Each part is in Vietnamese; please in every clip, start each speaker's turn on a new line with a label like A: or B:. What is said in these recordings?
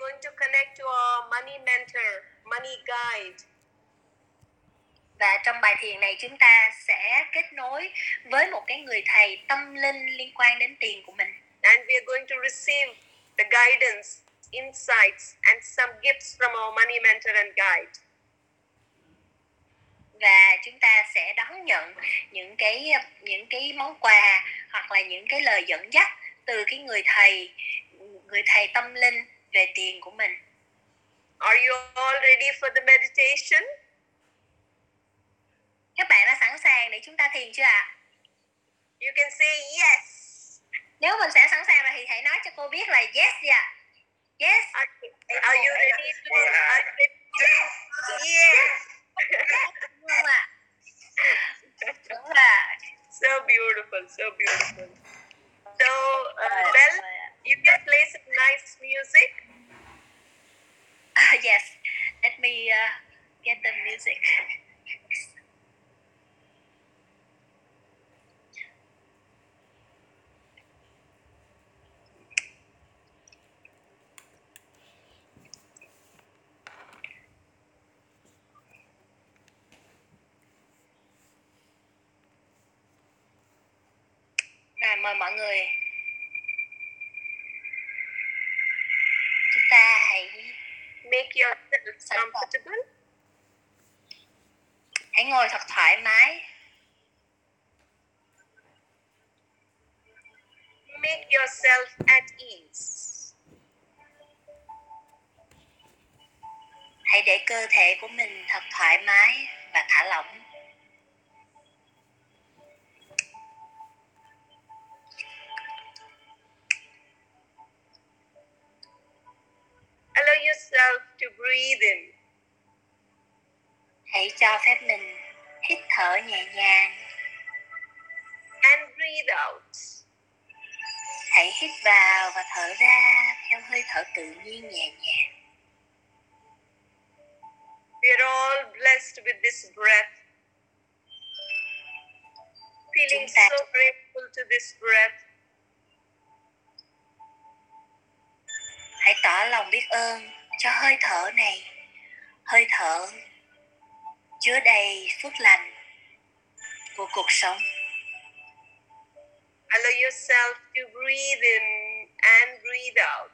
A: going to connect to our money mentor, money guide.
B: Và trong bài thiền này chúng ta sẽ kết nối với một cái người thầy tâm linh liên quan đến tiền của mình.
A: And we are going to receive the guidance, insights, and some gifts from our money mentor and guide.
B: và chúng ta sẽ đón nhận những cái những cái món quà hoặc là những cái lời dẫn dắt từ cái người thầy người thầy tâm linh về tiền của mình.
A: Are you all ready for the meditation?
B: Các bạn đã sẵn sàng để chúng ta thiền chưa ạ?
A: You can say yes.
B: Nếu mình sẽ sẵn sàng rồi thì hãy nói cho cô biết là yes gì ạ? Yes.
A: Are, are you ready to? Ready to? Yes.
B: Đúng ạ. Đúng là
A: So beautiful, so beautiful. So, uh, Bell, you can play some nice music.
B: uh, yes. Let me uh, get the music. À, mời mọi người chúng ta hãy
A: Make yourself comfortable.
B: hãy ngồi thật thoải mái
A: Make yourself at ease.
B: hãy để cơ thể của mình thật thoải mái và thả lỏng
A: yourself to breathe in
B: hãy cho phép mình hít thở nhẹ nhàng
A: and breathe out.
B: hãy hít vào và thở ra theo hơi thở tự nhiên nhẹ nhàng
A: We are all blessed with this breath. Feeling
B: ta-
A: so grateful to this breath.
B: hãy tỏ lòng biết ơn cho hơi thở này. Hơi thở chứa đầy phước lành của cuộc sống.
A: Allow yourself to breathe in and breathe out.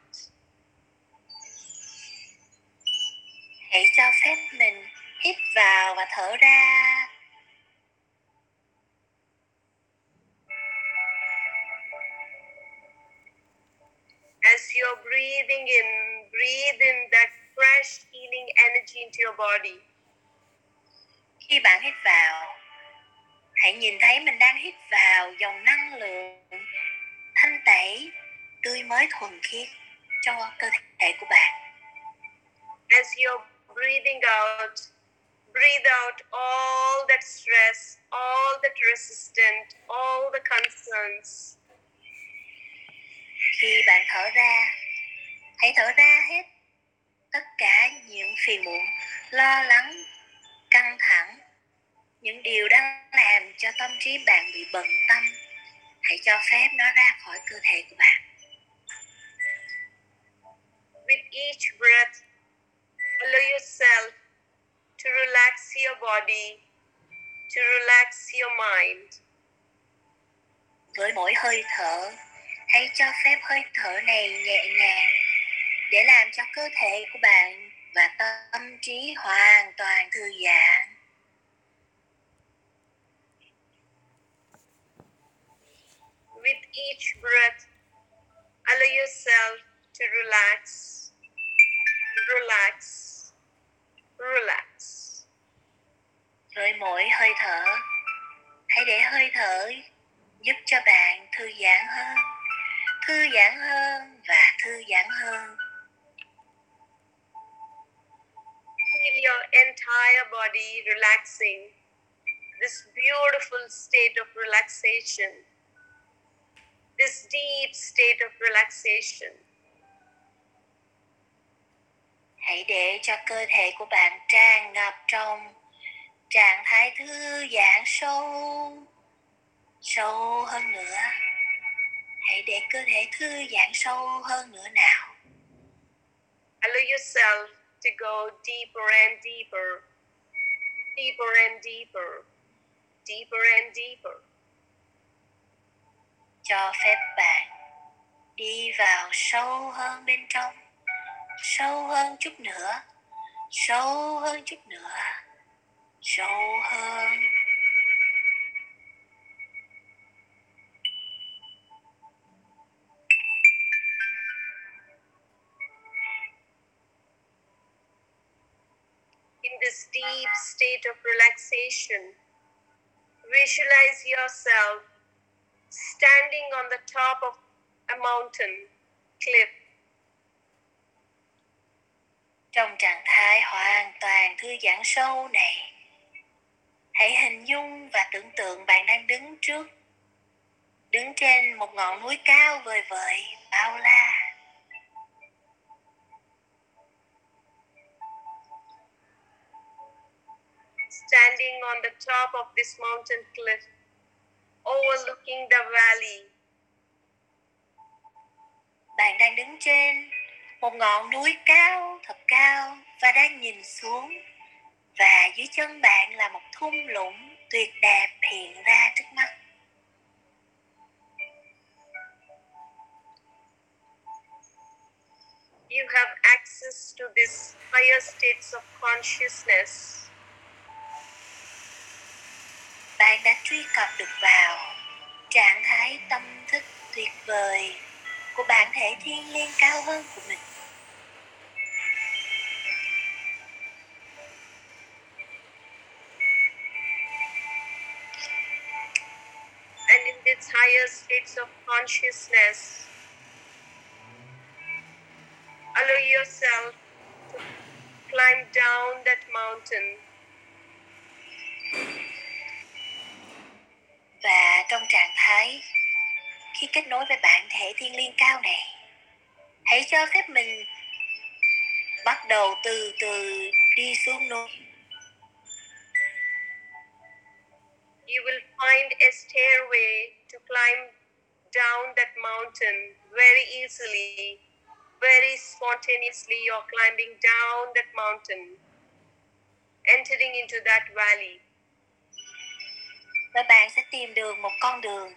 B: hãy cho phép mình hít vào và thở ra
A: As you're breathing in, breathe in that fresh healing energy into your body.
B: khi bạn hít vào hãy nhìn thấy mình đang hít vào dòng năng lượng thanh tẩy tươi mới thuần khiết cho cơ thể của bạn
A: As you're breathing out, breathe out all that stress, all that resistance, all the concerns.
B: Khi bạn thở ra hãy thở ra hết tất cả những phiền muộn lo lắng căng thẳng những điều đang làm cho tâm trí bạn bị bận tâm hãy cho phép nó ra khỏi cơ thể của bạn
A: With each breath, allow yourself to relax your body, to relax your mind.
B: với mỗi hơi thở hãy cho phép hơi thở này nhẹ nhàng để làm cho cơ thể của bạn và tâm trí hoàn toàn thư giãn.
A: With each breath, allow yourself to relax, relax, relax.
B: với mỗi hơi thở hãy để hơi thở giúp cho bạn thư giãn hơn thư giãn hơn và thư giãn hơn
A: Feel your entire body relaxing. This beautiful state of relaxation. This deep state of relaxation.
B: hãy để cho cơ thể của bạn tràn ngập trong trạng thái thư giãn sâu sâu hơn nữa hãy để cơ thể thư giãn sâu hơn nữa nào.
A: Allow yourself to go deeper and deeper, deeper and deeper, deeper and deeper.
B: cho phép bạn đi vào sâu hơn bên trong sâu hơn chút nữa sâu hơn chút nữa sâu hơn
A: In this deep state of relaxation, visualize yourself standing on the top of a mountain cliff.
B: trong trạng thái hoàn toàn thư giãn sâu này hãy hình dung và tưởng tượng bạn đang đứng trước đứng trên một ngọn núi cao vời vợi bao la
A: standing on the top of this mountain cliff, overlooking the valley.
B: bạn đang đứng trên một ngọn núi cao thật cao và đang nhìn xuống và dưới chân bạn là một thung lũng tuyệt đẹp hiện ra trước mắt
A: You have access to these higher states of consciousness.
B: Bạn đã truy cập được vào trạng thái tâm thức tuyệt vời của bản thể thiên liêng cao hơn của mình.
A: And in these higher states of consciousness, allow yourself to climb down that mountain
B: trong trạng thái khi kết nối với bản thể thiên liêng cao này hãy cho phép mình bắt đầu từ từ đi xuống núi
A: you will find a stairway to climb down that mountain very easily. Very spontaneously, you're climbing down that mountain, entering into that valley.
B: Và bạn sẽ tìm được một con đường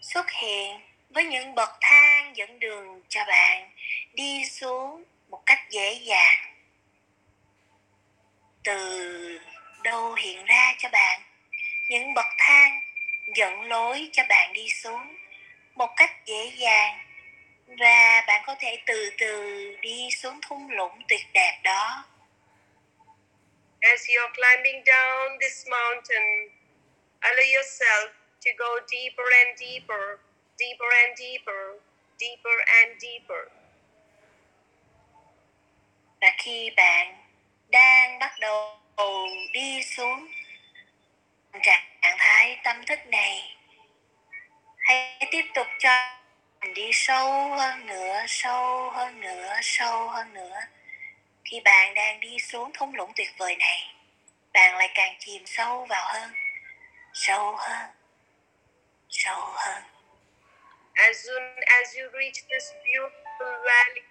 B: xuất hiện với những bậc thang dẫn đường cho bạn đi xuống một cách dễ dàng. Từ đâu hiện ra cho bạn? Những bậc thang dẫn lối cho bạn đi xuống một cách dễ dàng. Và bạn có thể từ từ đi xuống thung lũng tuyệt đẹp đó.
A: As you're climbing down this mountain, allow yourself to go deeper and deeper, deeper and deeper, deeper and deeper.
B: và khi bạn đang bắt đầu đi xuống trạng thái tâm thức này hãy tiếp tục cho mình đi sâu hơn nữa sâu hơn nữa sâu hơn nữa khi bạn đang đi xuống thung lũng tuyệt vời này bạn lại càng chìm sâu vào hơn sâu hơn sâu hơn
A: As soon as you reach this beautiful valley,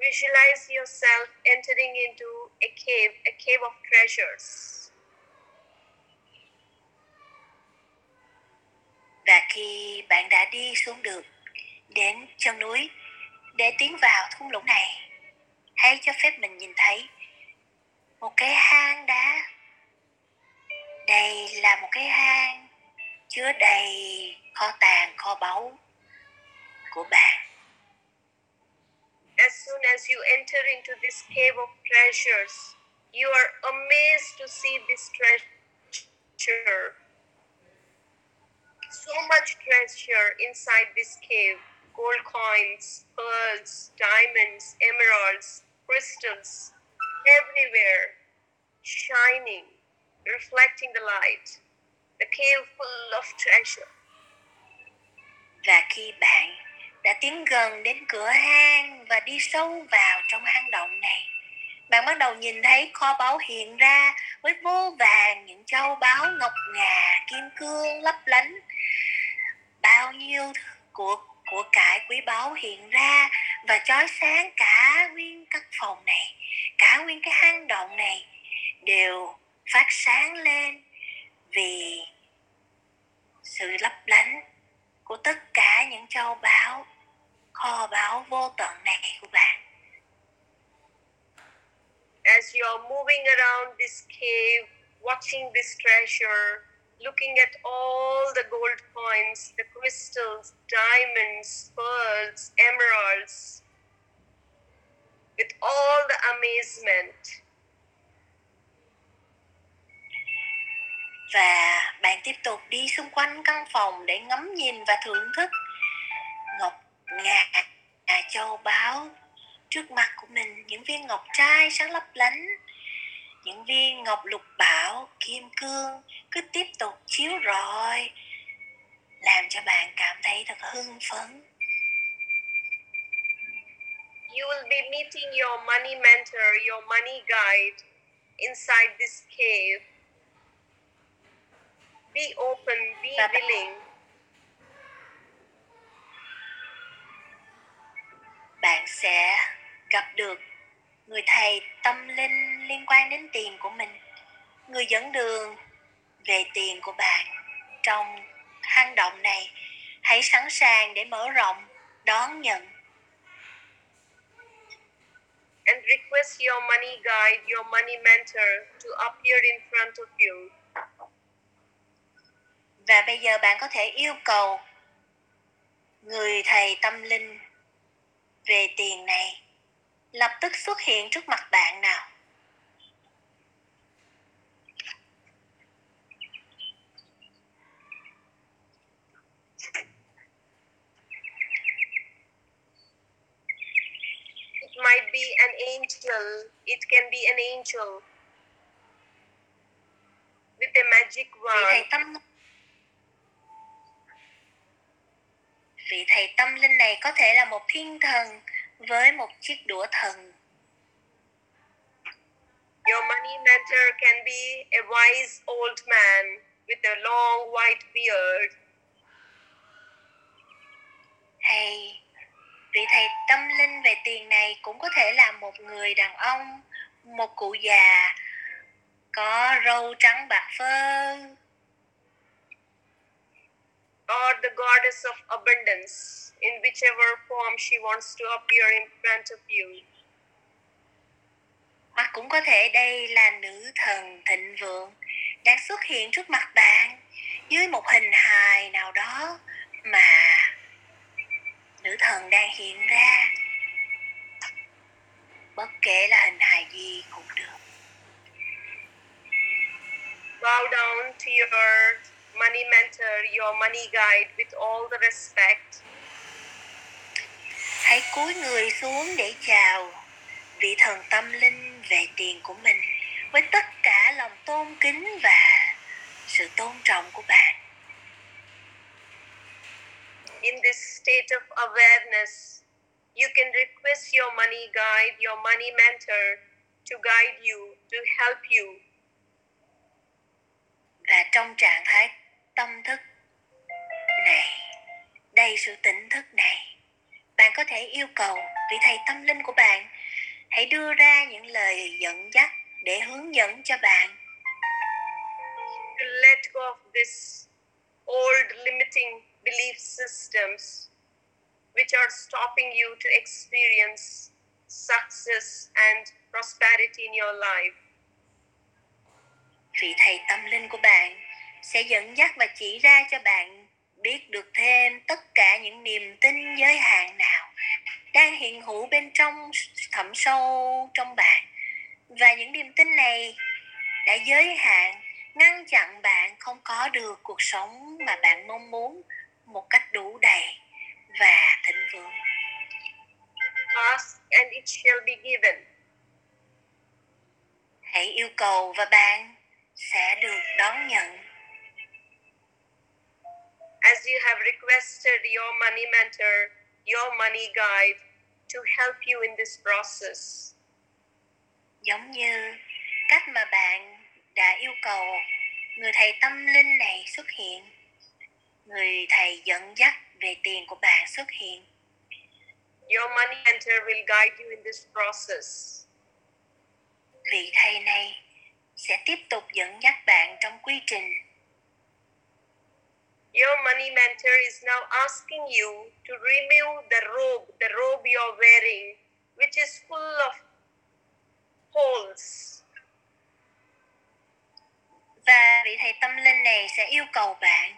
A: visualize yourself entering into a cave, a cave of treasures.
B: và khi bạn đã đi xuống được đến chân núi để tiến vào thung lũng này hãy cho phép mình nhìn thấy một cái hang đá. Đây là một cái hang chứa đầy kho tàng kho báu của bạn.
A: As soon as you enter into this cave of treasures, you are amazed to see this treasure. So much treasure inside this cave. Gold coins, pearls, diamonds, emeralds, crystals, everywhere, shining, reflecting the light. The cave full of treasure.
B: và khi bạn đã tiến gần đến cửa hang và đi sâu vào trong hang động này bạn bắt đầu nhìn thấy kho báu hiện ra với vô vàng những châu báu ngọc ngà kim cương lấp lánh bao nhiêu của của cải quý báu hiện ra và chói sáng cả nguyên căn phòng này cả nguyên cái hang động này đều phát sáng lên vì sự lấp lánh của tất cả những châu báu kho báu vô tận này của bạn.
A: As you're moving around this cave, watching this treasure, looking at all the gold coins, the crystals, diamonds, pearls, emeralds, with all the amazement.
B: và bạn tiếp tục đi xung quanh căn phòng để ngắm nhìn và thưởng thức ngọc ngà châu báu trước mặt của mình, những viên ngọc trai sáng lấp lánh, những viên ngọc lục bảo, kim cương cứ tiếp tục chiếu rọi, làm cho bạn cảm thấy thật hưng phấn
A: You will be meeting your money mentor, your money guide inside this cave. Be open, be willing.
B: bạn sẽ gặp được người thầy tâm linh liên quan đến tiền của mình người dẫn đường về tiền của bạn trong hang động này hãy sẵn sàng để mở rộng đón nhận
A: and request your money guide, your money mentor to appear in front of you.
B: và bây giờ bạn có thể yêu cầu người thầy tâm linh về tiền này lập tức xuất hiện trước mặt bạn nào
A: It might be an angel, it can be an angel with a magic
B: vị thầy
A: wand.
B: tâm vị thầy tâm linh này có thể là một thiên thần với một chiếc đũa thần
A: Your money mentor can be a wise old man with a long white beard.
B: hay vị thầy tâm linh về tiền này cũng có thể là một người đàn ông một cụ già có râu trắng bạc phơ
A: or the goddess of abundance in whichever form she wants to appear in front of you.
B: hoặc cũng có thể đây là nữ thần thịnh vượng đang xuất hiện trước mặt bạn dưới một hình hài nào đó mà nữ thần đang hiện ra. Bất kể là hình hài gì cũng được.
A: Bow down to your money mentor, your money guide with all the respect.
B: hãy cúi người xuống để chào vị thần tâm linh về tiền của mình với tất cả lòng tôn kính và sự tôn trọng của bạn
A: In this state of awareness, you can request your money guide, your money mentor to guide you, to help you.
B: và trong trạng thái tâm thức này đầy sự tỉnh thức này bạn có thể yêu cầu vị thầy tâm linh của bạn hãy đưa ra những lời dẫn dắt để hướng dẫn cho bạn
A: To let go of this old limiting belief systems which are stopping you to experience success and prosperity in your life.
B: vị thầy tâm linh của bạn sẽ dẫn dắt và chỉ ra cho bạn biết được thêm tất cả những niềm tin giới hạn nào đang hiện hữu bên trong thẳm sâu trong bạn và những niềm tin này đã giới hạn, ngăn chặn bạn không có được cuộc sống mà bạn mong muốn một cách đủ đầy và thịnh vượng
A: Ask and it shall be given.
B: hãy yêu cầu và bạn sẽ được đón nhận
A: As you have requested your money mentor, your money guide to help you in this process.
B: giống như cách mà bạn đã yêu cầu người thầy tâm linh này xuất hiện người thầy dẫn dắt về tiền của bạn xuất hiện
A: Your money mentor will guide you in this process.
B: vị thầy này sẽ tiếp tục dẫn dắt bạn trong quy trình
A: Your money mentor is now asking you to remove the robe, the robe you're wearing, which is full of holes.
B: và vị thầy tâm linh này sẽ yêu cầu bạn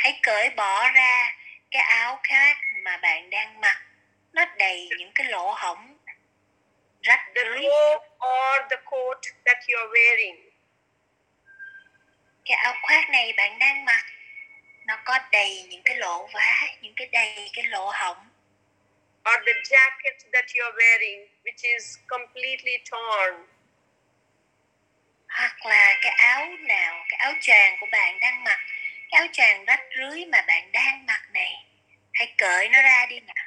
B: hãy cởi bỏ ra cái áo khác mà bạn đang mặc nó đầy những cái lỗ hổng rách
A: The
B: rưới
A: robe or the coat that you're wearing.
B: cái áo khoác này bạn đang mặc nó có đầy những cái lỗ vá những cái đầy cái lỗ hổng
A: or the jacket that you're wearing, which is completely torn.
B: hoặc là cái áo nào cái áo choàng của bạn đang mặc cái áo choàng rách rưới mà bạn đang mặc này. Hãy cởi nó ra đi nào.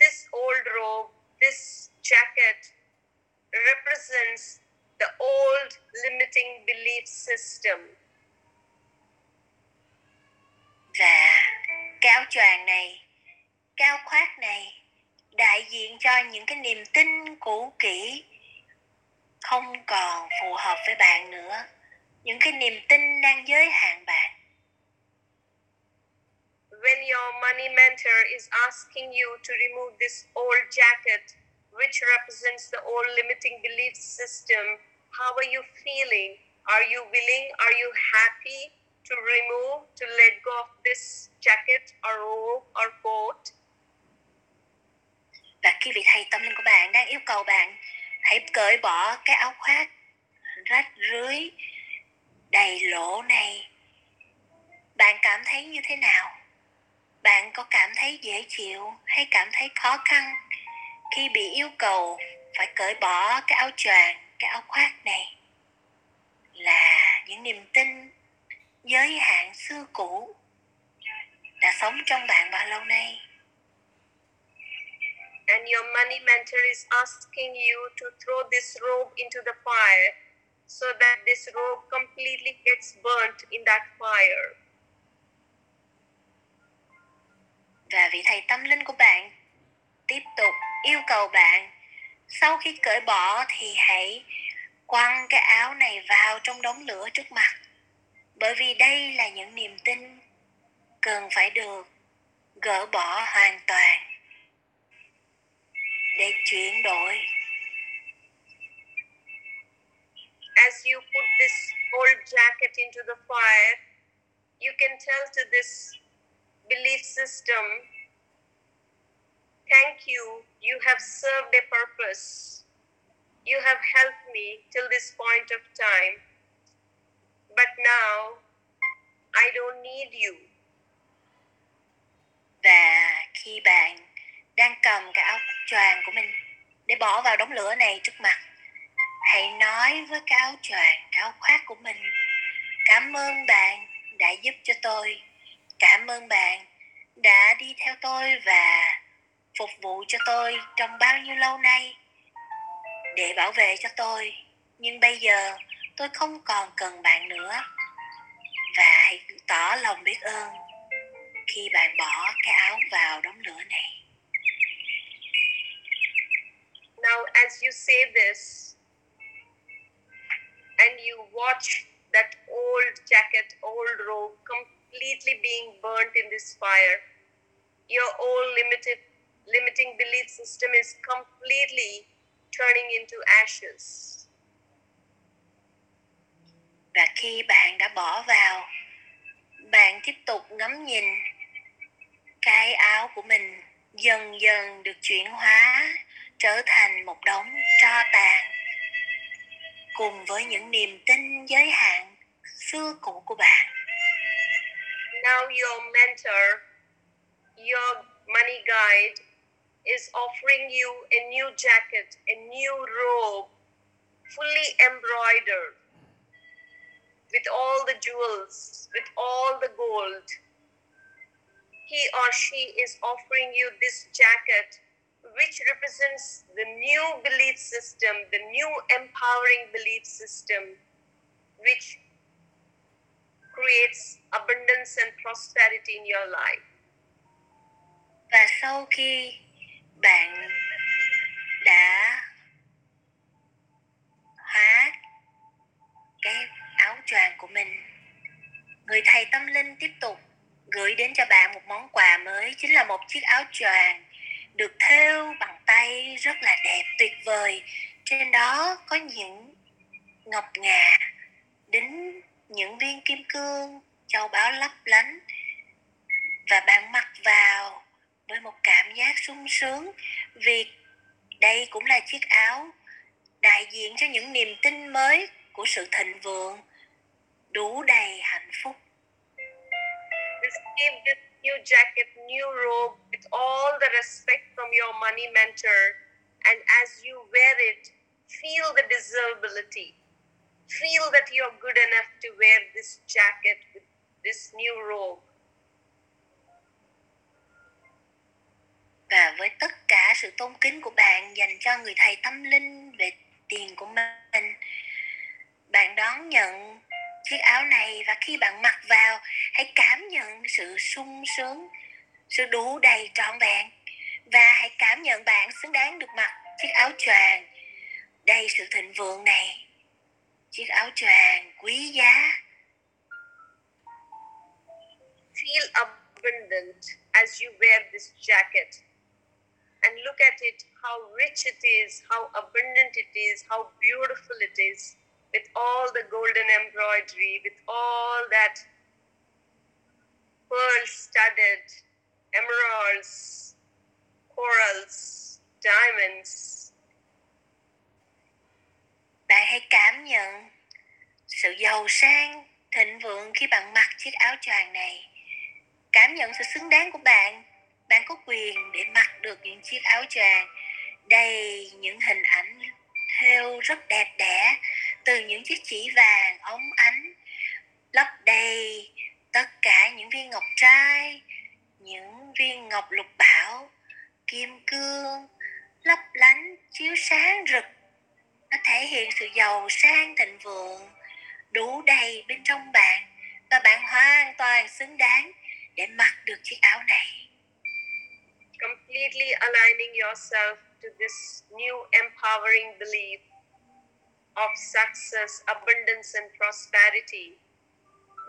A: This old robe, this jacket represents the old limiting belief system.
B: và cái áo choàng này cái áo khoác này đại diện cho những cái niềm tin cũ kỹ không còn phù hợp với bạn nữa. Những cái niềm tin đang giới hạn bạn
A: When your money mentor is asking you to remove this old jacket, which represents the old limiting belief system, how are you feeling? Are you willing? Are you happy to remove, to let go of this jacket or robe or coat?
B: và khi vị thầy tâm linh của bạn đang yêu cầu bạn hãy cởi bỏ cái áo khoác rách rưới đầy lỗ này bạn cảm thấy như thế nào bạn có cảm thấy dễ chịu hay cảm thấy khó khăn khi bị yêu cầu phải cởi bỏ cái áo choàng, cái áo khoác này là những niềm tin giới hạn xưa cũ đã sống trong bạn bao lâu nay
A: and your money mentor is asking you to throw this robe into the fire so that this robe completely gets burnt in that fire.
B: Và vị thầy tâm linh của bạn tiếp tục yêu cầu bạn sau khi cởi bỏ thì hãy quăng cái áo này vào trong đống lửa trước mặt. Bởi vì đây là những niềm tin cần phải được gỡ bỏ hoàn toàn để chuyển đổi.
A: As you put this old jacket into the fire, you can tell to this belief system, Thank you, you have served a purpose. You have helped me till this point of time. But now, I don't need you.
B: và khi bạn đang cầm cái áo choàng của mình để bỏ vào đống lửa này trước mặt hãy nói với cái áo choàng cái áo khoác của mình cảm ơn bạn đã giúp cho tôi cảm ơn bạn đã đi theo tôi và phục vụ cho tôi trong bao nhiêu lâu nay để bảo vệ cho tôi. Nhưng bây giờ tôi không còn cần bạn nữa. Và hãy tỏ lòng biết ơn khi bạn bỏ cái áo vào đống lửa này.
A: Now, as you say this, and you watch that old jacket, old robe completely completely being burnt in this fire, your old limited, limiting belief system is completely turning into ashes.
B: và khi bạn đã bỏ vào bạn tiếp tục ngắm nhìn cái áo của mình dần dần được chuyển hóa trở thành một đống tro tàn. Cùng với những niềm tin giới hạn xưa cũ của bạn.
A: Now, your mentor, your money guide, is offering you a new jacket, a new robe, fully embroidered with all the jewels, with all the gold. He or she is offering you this jacket, which represents the new belief system, the new empowering belief system, which creates abundance and prosperity in your life.
B: và sau khi bạn đã hóa cái áo choàng của mình, người thầy tâm linh tiếp tục gửi đến cho bạn một món quà mới, chính là một chiếc áo choàng được thêu bằng tay rất là đẹp, tuyệt vời trên đó có những ngọc ngà đính những viên kim cương châu báu lấp lánh và bạn mặc vào với một cảm giác sung sướng vì đây cũng là chiếc áo đại diện cho những niềm tin mới của sự thịnh vượng đủ đầy hạnh phúc
A: Receive this new jacket, new robe with all the respect from your money mentor, and as you wear it, feel the desirability. Feel that you're good enough to wear this jacket with this new robe.
B: và với tất cả sự tôn kính của bạn dành cho người thầy tâm linh về tiền của mình, bạn đón nhận chiếc áo này và khi bạn mặc vào, hãy cảm nhận sự sung sướng, sự đủ đầy trọn vẹn và hãy cảm nhận bạn xứng đáng được mặc chiếc áo choàng đầy sự thịnh vượng này chiếc áo choàng quý giá
A: Feel abundant as you wear this jacket. And look at it, how rich it is, how abundant it is, how beautiful it is, with all the golden embroidery, with all that pearl studded emeralds, corals, diamonds.
B: Bạn hãy cảm nhận sự giàu sang, thịnh vượng khi bạn mặc chiếc áo choàng này. Cảm nhận sự xứng đáng của bạn. Bạn có quyền để mặc được những chiếc áo choàng. Đầy những hình ảnh thêu rất đẹp đẽ từ những chiếc chỉ vàng óng ánh. Lấp đầy tất cả những viên ngọc trai, những viên ngọc lục bảo, kim cương, lấp lánh, chiếu sáng rực nó thể hiện sự giàu sang thịnh vượng đủ đầy bên trong bạn và bạn hoàn toàn xứng đáng để mặc được chiếc áo này
A: completely aligning yourself to this new empowering belief of success, abundance, and prosperity.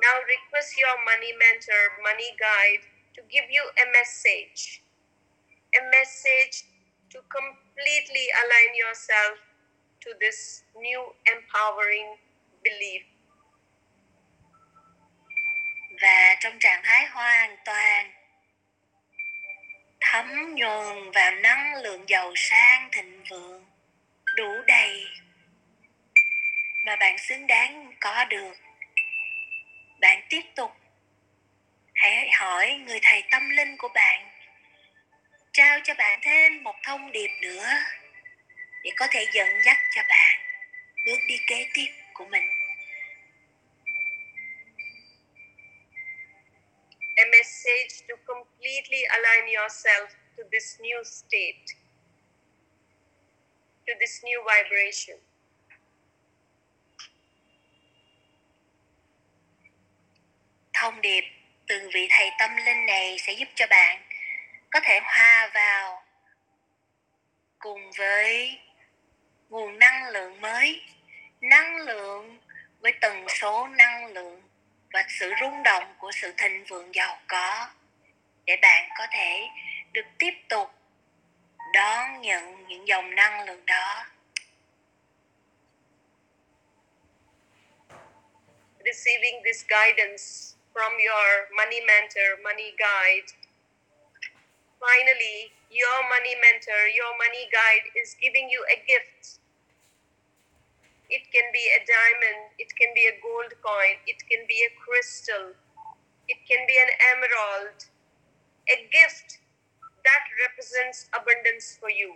A: Now request your money mentor, money guide to give you a message. A message to completely align yourself to this new empowering belief.
B: và trong trạng thái hoàn toàn, thấm nhuần vào năng lượng giàu sang, thịnh vượng, đủ đầy mà bạn xứng đáng có được bạn tiếp tục hãy hỏi người thầy tâm linh của bạn, trao cho bạn thêm một thông điệp nữa để có thể dẫn dắt cho bạn bước đi kế tiếp của mình
A: a message to completely align yourself to this new state, to this new vibration.
B: thông điệp từ vị thầy tâm linh này sẽ giúp cho bạn có thể hòa vào cùng với nguồn năng lượng mới năng lượng với tần số năng lượng và sự rung động của sự thịnh vượng giàu có để bạn có thể được tiếp tục đón nhận những dòng năng lượng đó
A: Receiving this guidance from your money mentor, money guide. Finally, your money mentor, your money guide is giving you a gift. It can be a diamond, it can be a gold coin, it can be a crystal, it can be an emerald, a gift that represents abundance for you,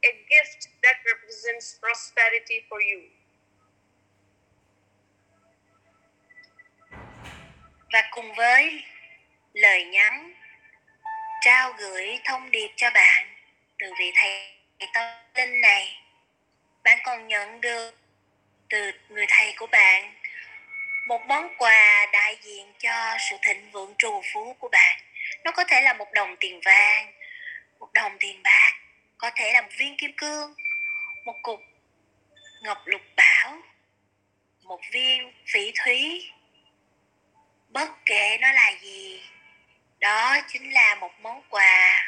A: a gift that represents prosperity for you.
B: và cùng với lời nhắn trao gửi thông điệp cho bạn từ vị thầy tâm linh này bạn còn nhận được từ người thầy của bạn một món quà đại diện cho sự thịnh vượng trù phú của bạn. Nó có thể là một đồng tiền vàng, một đồng tiền bạc, có thể là một viên kim cương, một cục ngọc lục bảo, một viên phỉ thúy. Bất kể nó là gì, đó chính là một món quà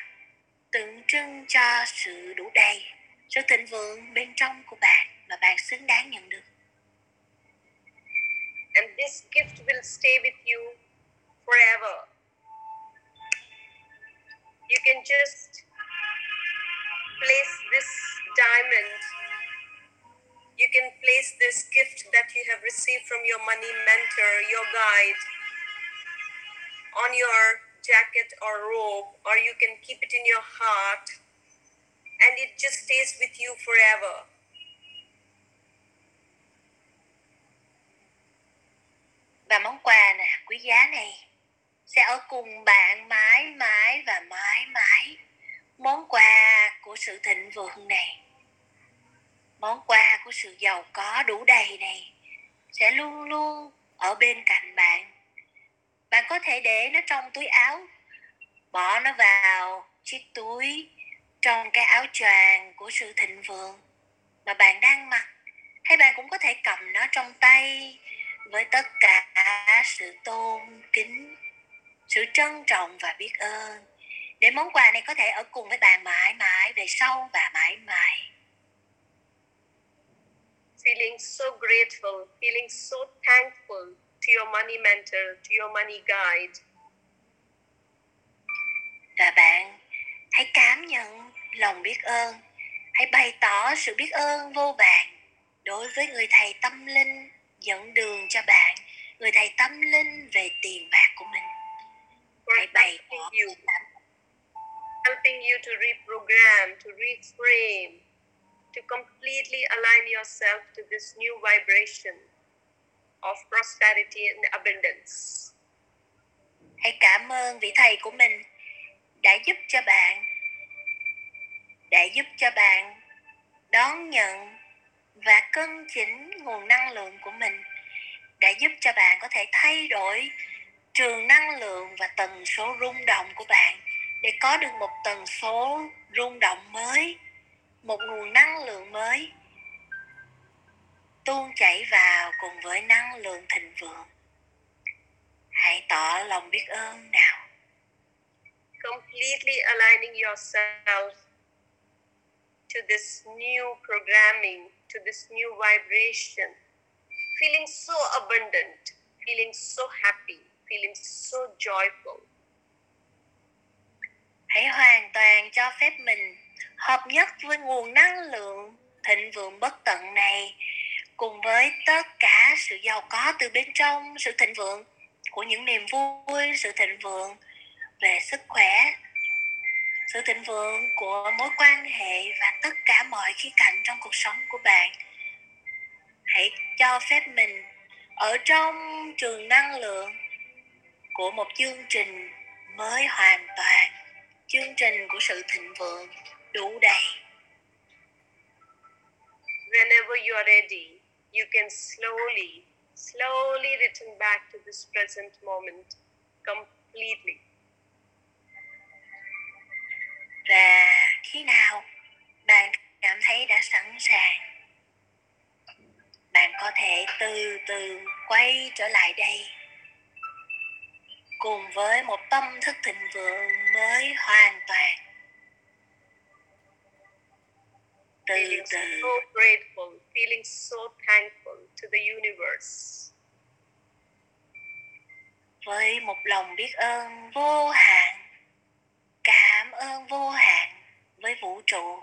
B: tượng trưng cho sự đủ đầy. Sự thịnh vượng bên trong của bạn mà bạn xứng đáng nhận được.
A: And this gift will stay with you forever. You can just place this diamond, you can place this gift that you have received from your money mentor, your guide, on your jacket or robe, or you can keep it in your heart, and it just stays with you forever.
B: và món quà nè, quý giá này sẽ ở cùng bạn mãi mãi và mãi mãi món quà của sự thịnh vượng này, món quà của sự giàu có đủ đầy này sẽ luôn luôn ở bên cạnh bạn bạn có thể để nó trong túi áo, bỏ nó vào chiếc túi trong cái áo choàng của sự thịnh vượng mà bạn đang mặc hay bạn cũng có thể cầm nó trong tay với tất cả sự tôn kính sự trân trọng và biết ơn để món quà này có thể ở cùng với bạn mãi mãi về sau và mãi mãi
A: feeling so grateful, feeling so thankful to your money mentor, to your money guide.
B: và bạn hãy cảm nhận lòng biết ơn. Hãy bày tỏ sự biết ơn vô vàn đối với người thầy tâm linh dẫn đường cho bạn người thầy tâm linh về tiền bạc của mình. Hãy bày
A: helping
B: tỏ
A: you, helping you to reprogram, to reframe, to completely align yourself to this new vibration of prosperity and abundance.
B: hãy cảm ơn vị thầy của mình đã giúp cho bạn, đã giúp cho bạn đón nhận và cân chỉnh nguồn năng lượng của mình, đã giúp cho bạn có thể thay đổi trường năng lượng và tần số rung động của bạn. Để có được một tần số rung động mới, một nguồn năng lượng mới tuôn chảy vào cùng với năng lượng thịnh vượng. Hãy tỏ lòng biết ơn nào.
A: Completely aligning yourself to this new programming, to this new vibration. Feeling so abundant, feeling so happy, feeling so joyful.
B: hãy hoàn toàn cho phép mình hợp nhất với nguồn năng lượng thịnh vượng bất tận này cùng với tất cả sự giàu có từ bên trong sự thịnh vượng của những niềm vui sự thịnh vượng về sức khỏe sự thịnh vượng của mối quan hệ và tất cả mọi khía cạnh trong cuộc sống của bạn hãy cho phép mình ở trong trường năng lượng của một chương trình mới hoàn toàn chương trình của sự thịnh vượng đủ đầy
A: Whenever you are ready, you can slowly, slowly return back to this present moment completely
B: và khi nào bạn cảm thấy đã sẵn sàng bạn có thể từ từ quay trở lại đây cùng với một tâm thức thịnh vượng mới hoàn toàn. Từ từ.
A: so grateful, feeling so thankful to the universe.
B: với một lòng biết ơn vô hạn ơn vô hạn với vũ trụ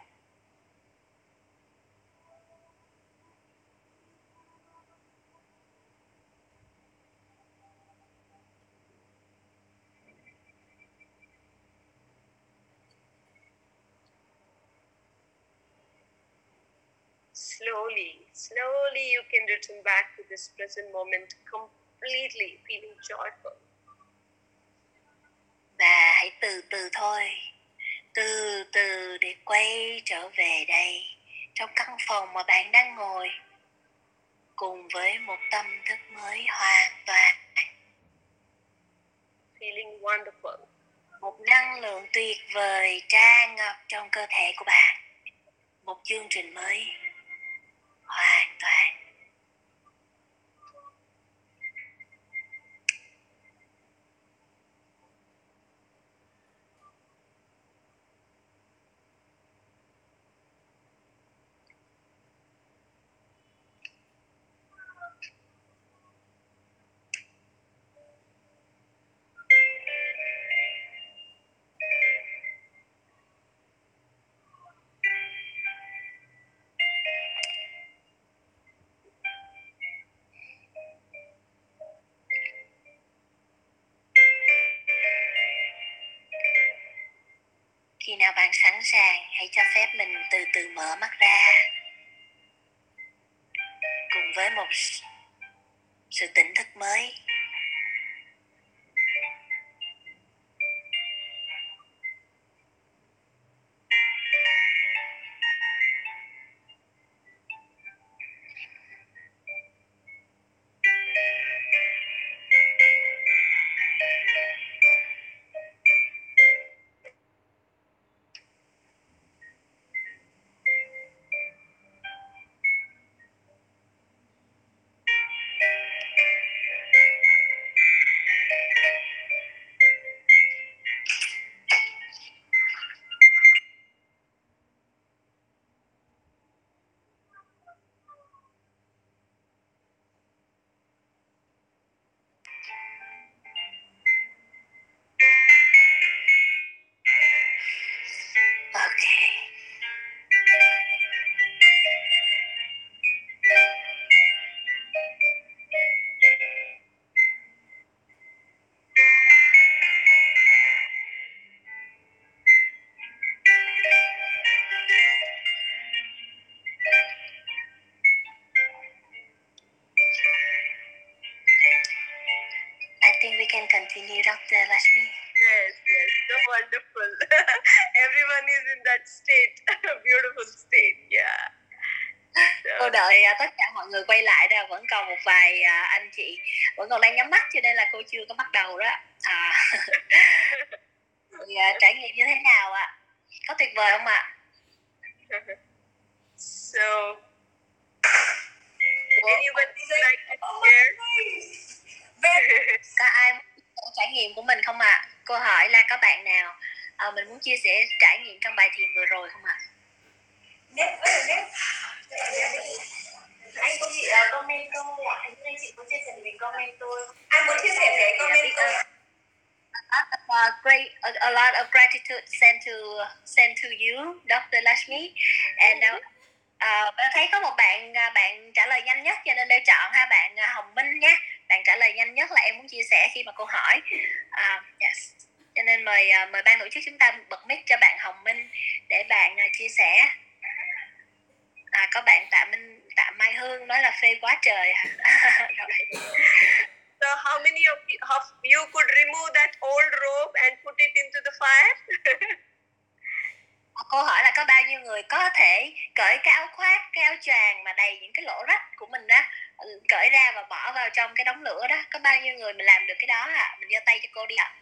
A: Slowly, slowly you can return back to this present moment completely feeling joyful.
B: và hãy từ từ thôi từ từ để quay trở về đây. Trong căn phòng mà bạn đang ngồi cùng với một tâm thức mới hoàn toàn.
A: Feeling wonderful,
B: một năng lượng tuyệt vời tràn ngập trong cơ thể của bạn. Một chương trình mới hoàn toàn khi nào bạn sẵn sàng, hãy cho phép mình từ từ mở mắt ra. Cùng với một sự tỉnh thức mới. Continue, Dr. Lashmi.
A: Yes, yes, so wonderful. Everyone is in that state, beautiful state. Yeah.
B: Cô đợi à, tất cả mọi người quay lại ra vẫn còn một vài à, anh chị vẫn còn đang nhắm mắt cho nên là cô chưa có bắt đầu đó. À, à, trải nghiệm như thế nào ạ? Có tuyệt vời không ạ?
A: so anybody like to share?
B: Có ai trải nghiệm của mình không ạ? Cô hỏi là có bạn nào à, mình muốn chia sẻ trải nghiệm trong bài thiền vừa rồi không ạ?
C: Nếp Anh có chị uh, comment tôi Anh anh chị có chia sẻ mình comment tôi Ai muốn chia sẻ thì hãy comment tôi
B: uh, great, a, a lot of gratitude sent to sent to you, Dr. Lashmi. And now, à, thấy có một bạn à, bạn trả lời nhanh nhất cho nên đều chọn hai bạn à, Hồng Minh nhé. Bạn trả lời nhanh nhất là em muốn chia sẻ khi mà cô hỏi. à, yes. Cho nên mời à, mời ban tổ chức chúng ta bật mic cho bạn Hồng Minh để bạn chia sẻ. À, có bạn Tạ Minh Tạ Mai Hương nói là phê quá trời. Rồi.
A: So how many of you, of you could remove that old rope and put it into the fire?
B: Cô hỏi là có bao nhiêu người có thể cởi cái áo khoác, cái áo choàng mà đầy những cái lỗ rách của mình đó ừ, cởi ra và bỏ vào trong cái đống lửa đó có bao nhiêu người mình làm được cái đó ạ à? mình giơ tay cho cô đi ạ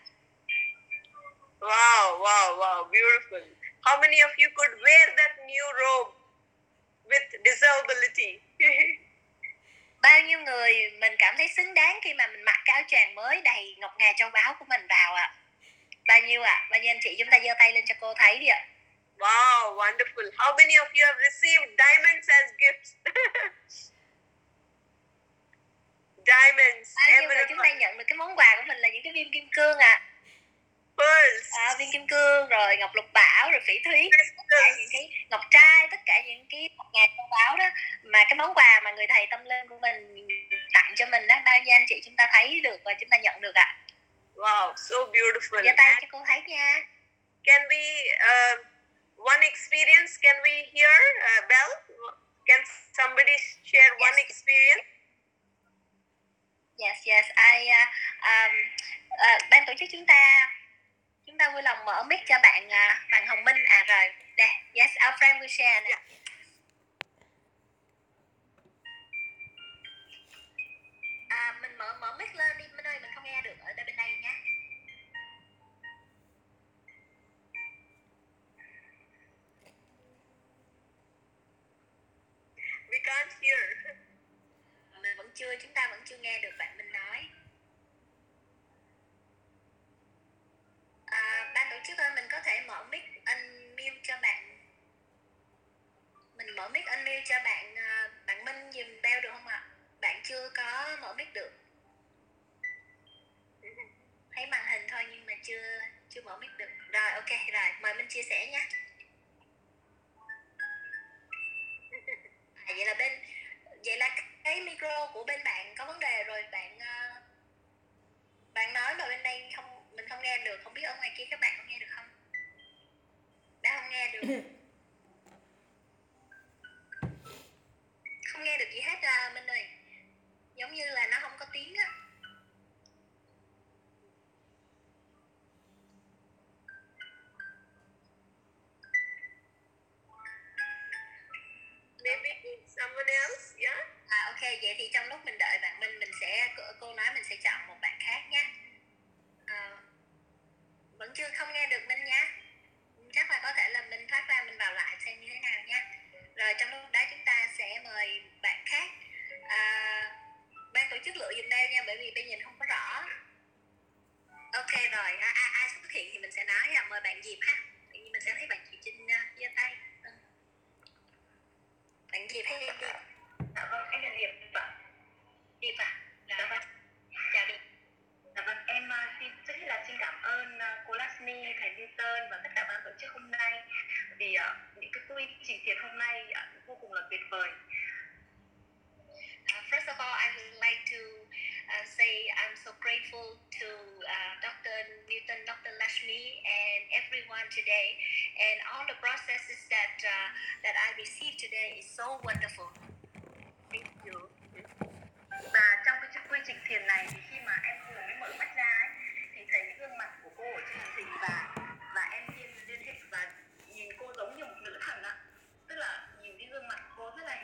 A: wow, wow, wow, beautiful. How many of you could wear that new robe with disability?
B: bao nhiêu người mình cảm thấy xứng đáng khi mà mình mặc cái áo choàng mới đầy ngọc ngà châu báu của mình vào ạ bao nhiêu ạ bao nhiêu anh chị chúng ta giơ tay lên cho cô thấy đi ạ
A: wow, wonderful. How many of you have received diamonds as gifts? diamonds,
B: bao nhiêu người chúng ta nhận được cái món quà của mình là những cái viên kim cương ạ
A: pearls,
B: à, viên kim cương rồi ngọc lục bảo rồi phỉ thúy tất cả những cái ngọc trai tất cả những cái ngọc ngà châu báu đó mà cái món quà mà người thầy tâm linh của mình tặng cho mình đó bao nhiêu anh chị chúng ta thấy được và chúng ta nhận được ạ
A: Wow, so beautiful.
B: giơ tay cho cô thấy nha
A: can we, uh, one experience, can we hear, uh, Belle? Can somebody share one
B: Yes.
A: experience?
B: yes yes I uh, um, uh, ban tổ chức chúng ta chúng ta vui lòng mở mic cho bạn uh, bạn Hồng Minh à rồi đây yes our friend will share nè
A: Yeah.
B: à, mình mở mở mic lên here. Mình vẫn chưa chúng ta vẫn chưa nghe được bạn.